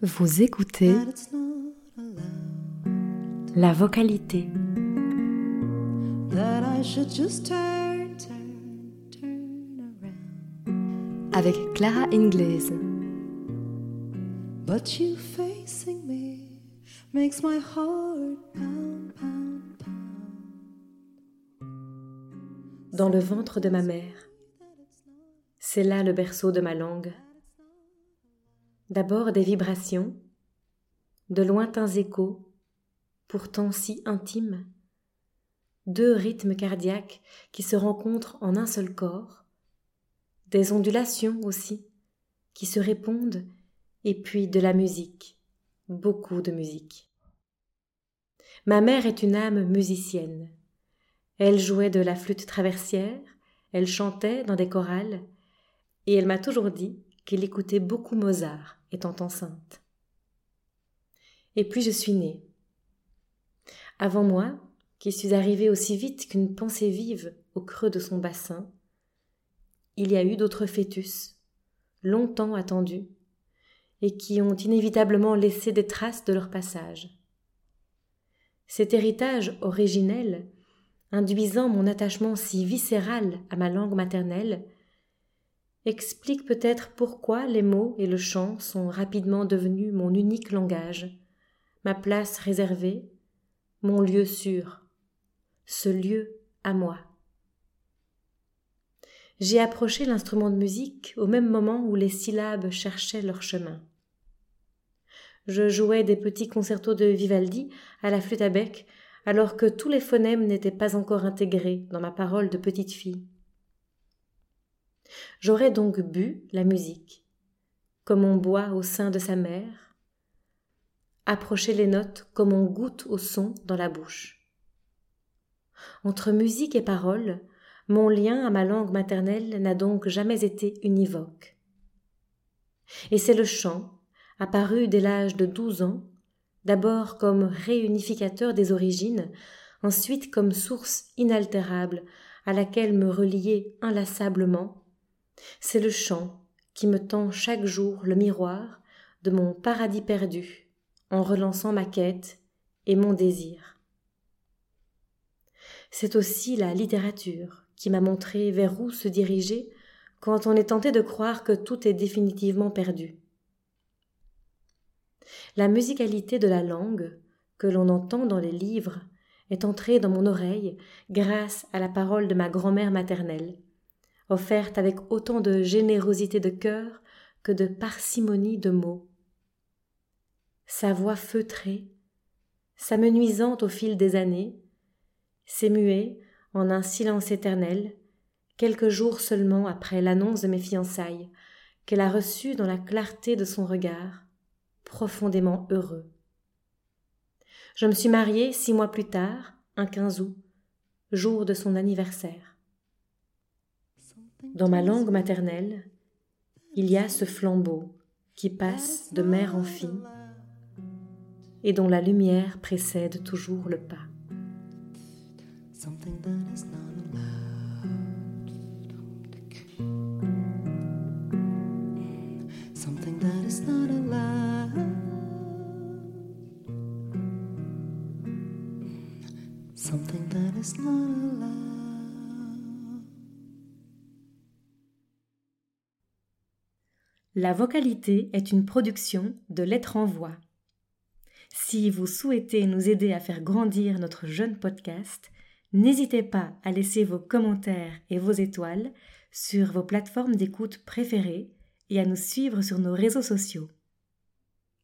Vous écoutez that it's not allowed. la vocalité. That I should just turn, turn, turn around. avec Clara Ingles. But you facing me makes my heart pound, pound, pound. Dans le ventre de ma mère. C'est là le berceau de ma langue. D'abord des vibrations, de lointains échos, pourtant si intimes, deux rythmes cardiaques qui se rencontrent en un seul corps, des ondulations aussi, qui se répondent, et puis de la musique, beaucoup de musique. Ma mère est une âme musicienne. Elle jouait de la flûte traversière, elle chantait dans des chorales, et elle m'a toujours dit qu'elle écoutait beaucoup Mozart étant enceinte. Et puis je suis née. Avant moi, qui suis arrivée aussi vite qu'une pensée vive au creux de son bassin, il y a eu d'autres fœtus, longtemps attendus, et qui ont inévitablement laissé des traces de leur passage. Cet héritage originel, induisant mon attachement si viscéral à ma langue maternelle, explique peut-être pourquoi les mots et le chant sont rapidement devenus mon unique langage, ma place réservée, mon lieu sûr, ce lieu à moi. J'ai approché l'instrument de musique au même moment où les syllabes cherchaient leur chemin. Je jouais des petits concertos de Vivaldi à la flûte à bec, alors que tous les phonèmes n'étaient pas encore intégrés dans ma parole de petite fille. J'aurais donc bu la musique, comme on boit au sein de sa mère, approché les notes comme on goûte au son dans la bouche. Entre musique et parole, mon lien à ma langue maternelle n'a donc jamais été univoque. Et c'est le chant, apparu dès l'âge de douze ans, d'abord comme réunificateur des origines, ensuite comme source inaltérable à laquelle me relier inlassablement c'est le chant qui me tend chaque jour le miroir de mon paradis perdu en relançant ma quête et mon désir. C'est aussi la littérature qui m'a montré vers où se diriger quand on est tenté de croire que tout est définitivement perdu. La musicalité de la langue, que l'on entend dans les livres, est entrée dans mon oreille grâce à la parole de ma grand-mère maternelle, offerte avec autant de générosité de cœur que de parcimonie de mots. Sa voix feutrée, s'amenuisant au fil des années, s'est muée en un silence éternel, quelques jours seulement après l'annonce de mes fiançailles, qu'elle a reçue dans la clarté de son regard, profondément heureux. Je me suis mariée six mois plus tard, un 15 août, jour de son anniversaire. Dans ma langue maternelle, il y a ce flambeau qui passe de mère en fille et dont la lumière précède toujours le pas. Something that is not allowed. La vocalité est une production de Lettres en Voix. Si vous souhaitez nous aider à faire grandir notre jeune podcast, n'hésitez pas à laisser vos commentaires et vos étoiles sur vos plateformes d'écoute préférées et à nous suivre sur nos réseaux sociaux.